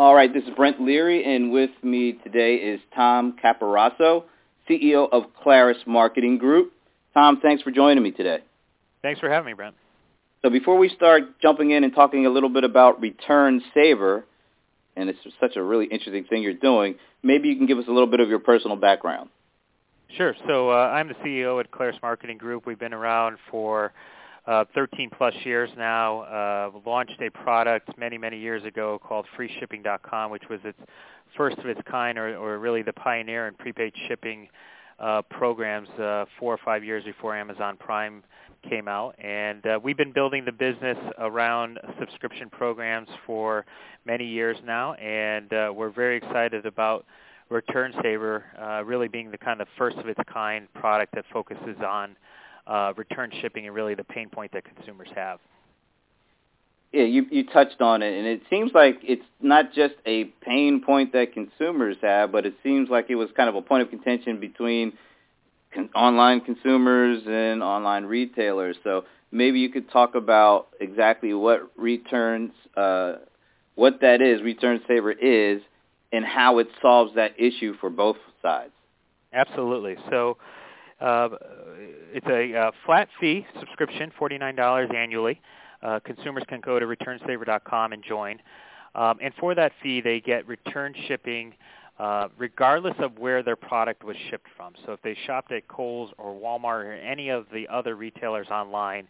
All right, this is Brent Leary, and with me today is Tom Caporaso, CEO of Clarus Marketing Group. Tom, thanks for joining me today. Thanks for having me, Brent. So before we start jumping in and talking a little bit about Return Saver, and it's such a really interesting thing you're doing, maybe you can give us a little bit of your personal background. Sure. So uh, I'm the CEO at Clarus Marketing Group. We've been around for uh, 13 plus years now. Uh, launched a product many, many years ago called FreeShipping.com, which was its first of its kind, or, or really the pioneer in prepaid shipping uh, programs uh, four or five years before Amazon Prime came out. And uh, we've been building the business around subscription programs for many years now, and uh, we're very excited about Return Saver uh, really being the kind of first of its kind product that focuses on uh, return shipping and really the pain point that consumers have. Yeah, you, you touched on it, and it seems like it's not just a pain point that consumers have, but it seems like it was kind of a point of contention between con- online consumers and online retailers. So maybe you could talk about exactly what returns, uh, what that is, Return Saver is, and how it solves that issue for both sides. Absolutely. So uh, it's a uh, flat fee subscription, $49 annually. Uh, consumers can go to returnsaver.com and join. Um, and for that fee, they get return shipping uh, regardless of where their product was shipped from. So if they shopped at Kohl's or Walmart or any of the other retailers online,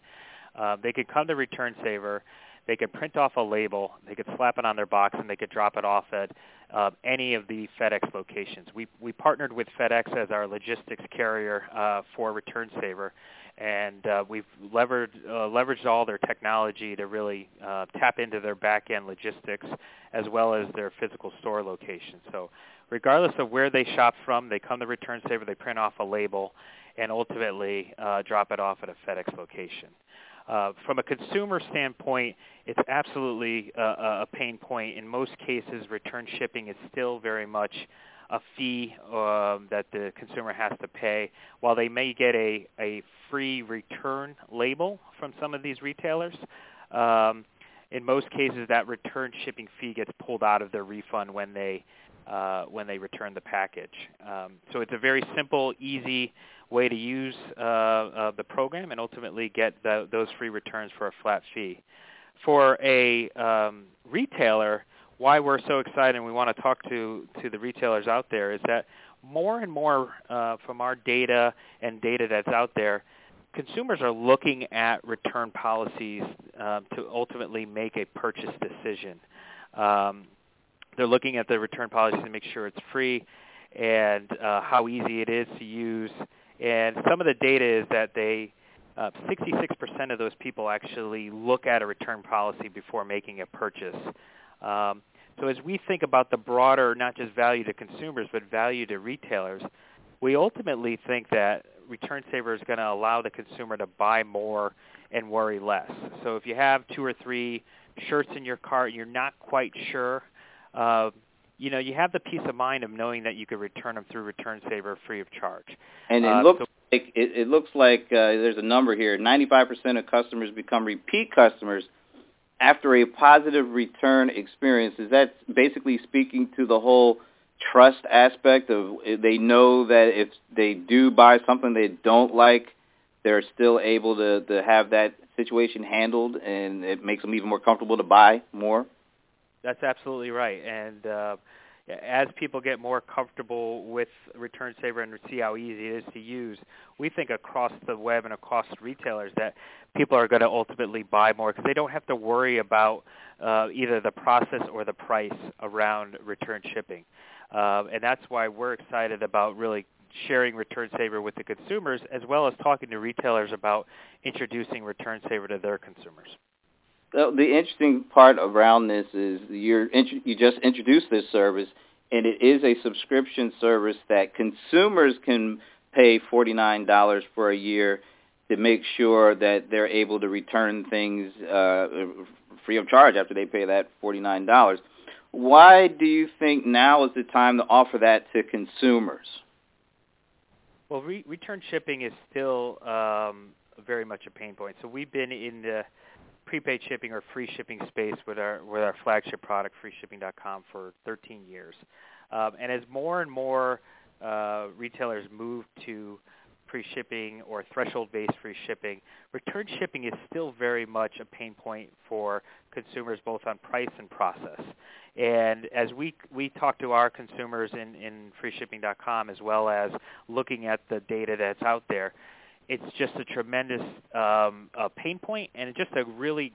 uh, they could come to Return Saver. They could print off a label, they could slap it on their box, and they could drop it off at uh, any of the FedEx locations. We, we partnered with FedEx as our logistics carrier uh, for Return Saver, and uh, we've levered, uh, leveraged all their technology to really uh, tap into their back-end logistics as well as their physical store locations. So regardless of where they shop from, they come to Return Saver, they print off a label, and ultimately uh, drop it off at a FedEx location. Uh, from a consumer standpoint, it's absolutely a, a pain point. In most cases, return shipping is still very much a fee um, that the consumer has to pay. While they may get a, a free return label from some of these retailers, um, in most cases that return shipping fee gets pulled out of their refund when they uh, when they return the package. Um, so it's a very simple, easy way to use uh, uh, the program and ultimately get the, those free returns for a flat fee. For a um, retailer, why we're so excited and we want to talk to, to the retailers out there is that more and more uh, from our data and data that's out there, consumers are looking at return policies uh, to ultimately make a purchase decision. Um, they're looking at the return policy to make sure it's free and uh, how easy it is to use and some of the data is that they, uh, 66% of those people actually look at a return policy before making a purchase. Um, so as we think about the broader, not just value to consumers, but value to retailers, we ultimately think that Return Saver is going to allow the consumer to buy more and worry less. So if you have two or three shirts in your cart, and you're not quite sure, uh, you know, you have the peace of mind of knowing that you could return them through Return Saver free of charge. And it uh, looks so, like it, it looks like uh, there's a number here. 95% of customers become repeat customers after a positive return experience. Is that basically speaking to the whole trust aspect of they know that if they do buy something they don't like, they're still able to to have that situation handled, and it makes them even more comfortable to buy more? That's absolutely right. And uh, as people get more comfortable with Return Saver and see how easy it is to use, we think across the web and across retailers that people are going to ultimately buy more because they don't have to worry about uh, either the process or the price around return shipping. Uh, and that's why we're excited about really sharing Return Saver with the consumers as well as talking to retailers about introducing Return Saver to their consumers the interesting part around this is you're you just introduced this service, and it is a subscription service that consumers can pay forty nine dollars for a year to make sure that they're able to return things uh, free of charge after they pay that forty nine dollars. Why do you think now is the time to offer that to consumers? Well, re- return shipping is still um, very much a pain point. So we've been in the prepaid shipping or free shipping space with our with our flagship product, freeshipping.com, for 13 years. Um, and as more and more uh, retailers move to free shipping or threshold-based free shipping, return shipping is still very much a pain point for consumers both on price and process. And as we we talk to our consumers in, in freeshipping.com as well as looking at the data that's out there, it's just a tremendous um, uh, pain point and just a really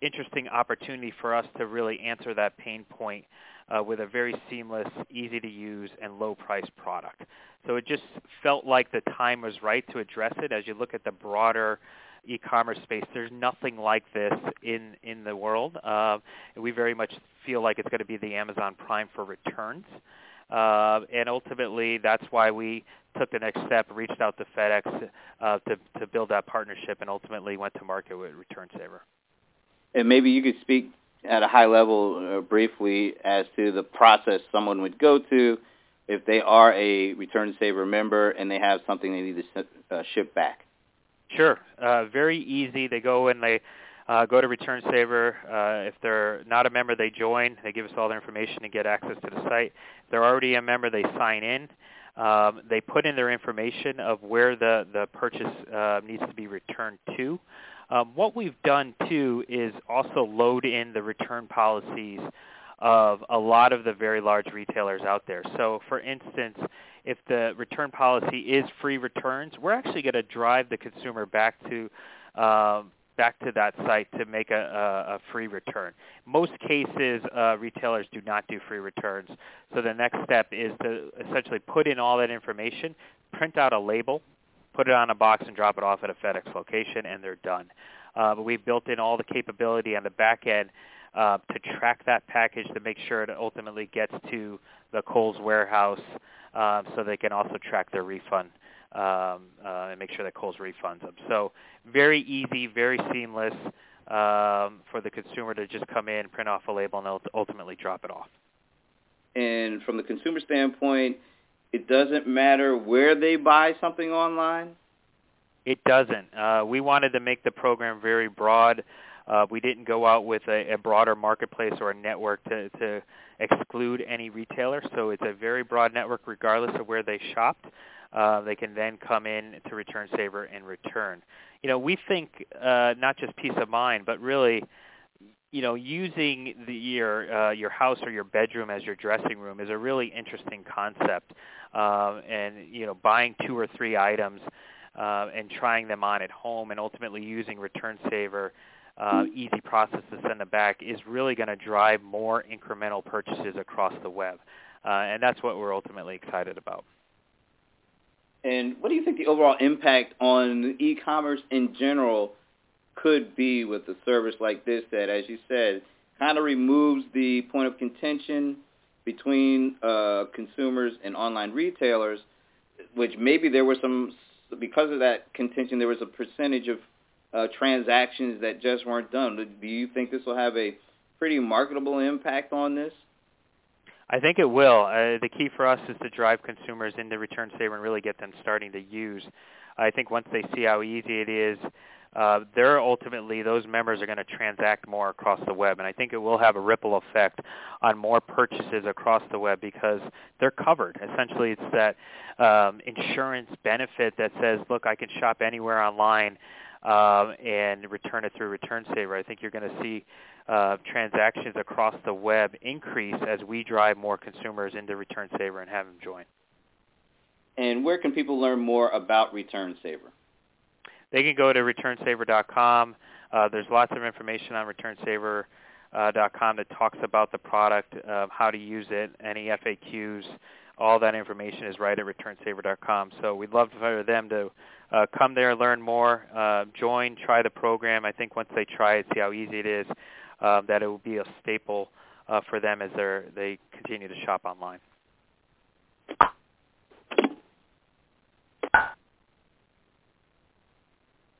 interesting opportunity for us to really answer that pain point uh, with a very seamless, easy to use, and low price product. So it just felt like the time was right to address it. As you look at the broader e-commerce space, there's nothing like this in in the world. Uh, we very much feel like it's going to be the Amazon Prime for returns. Uh, and ultimately, that's why we took the next step, reached out to FedEx uh, to, to build that partnership, and ultimately went to market with Return Saver. And maybe you could speak at a high level uh, briefly as to the process someone would go to if they are a Return Saver member and they have something they need to uh, ship back. Sure, uh, very easy. They go and they uh, go to Return Saver. Uh, if they're not a member, they join. They give us all their information to get access to the site. If they're already a member, they sign in. Um, they put in their information of where the, the purchase uh, needs to be returned to. Um, what we've done too is also load in the return policies of a lot of the very large retailers out there. So for instance, if the return policy is free returns, we're actually going to drive the consumer back to um, back to that site to make a, a, free return. Most cases, uh, retailers do not do free returns. So the next step is to essentially put in all that information, print out a label, put it on a box, and drop it off at a FedEx location, and they're done. Uh, but we've built in all the capability on the back end uh, to track that package to make sure it ultimately gets to the Kohl's warehouse uh, so they can also track their refund um, uh, and make sure that Kohl's refunds them. So very easy, very seamless um, for the consumer to just come in, print off a label, and ultimately drop it off. And from the consumer standpoint, it doesn't matter where they buy something online? It doesn't. Uh, we wanted to make the program very broad. Uh, we didn't go out with a, a broader marketplace or a network to, to exclude any retailer. So it's a very broad network regardless of where they shopped uh, they can then come in to Return Saver and return. You know, we think uh, not just peace of mind, but really, you know, using the, your uh, your house or your bedroom as your dressing room is a really interesting concept. Uh, and you know, buying two or three items uh, and trying them on at home, and ultimately using Return Saver. Uh, easy process to send them back is really going to drive more incremental purchases across the web, uh, and that's what we're ultimately excited about. And what do you think the overall impact on e-commerce in general could be with a service like this that, as you said, kind of removes the point of contention between uh, consumers and online retailers, which maybe there were some, because of that contention, there was a percentage of uh, transactions that just weren't done. Do you think this will have a pretty marketable impact on this? I think it will. Uh, the key for us is to drive consumers into Return Saver and really get them starting to use. I think once they see how easy it is, uh, they're ultimately those members are going to transact more across the web, and I think it will have a ripple effect on more purchases across the web because they're covered. Essentially, it's that um, insurance benefit that says, "Look, I can shop anywhere online." Uh, and return it through Return Saver. I think you're going to see uh, transactions across the web increase as we drive more consumers into Return Saver and have them join. And where can people learn more about Return Saver? They can go to returnsaver.com. Uh, there's lots of information on returnsaver.com uh, that talks about the product, uh, how to use it, any FAQs. All that information is right at returnsaver.com. So we'd love for them to uh, come there, learn more, uh, join, try the program. I think once they try it, see how easy it is, uh, that it will be a staple uh, for them as they they continue to shop online.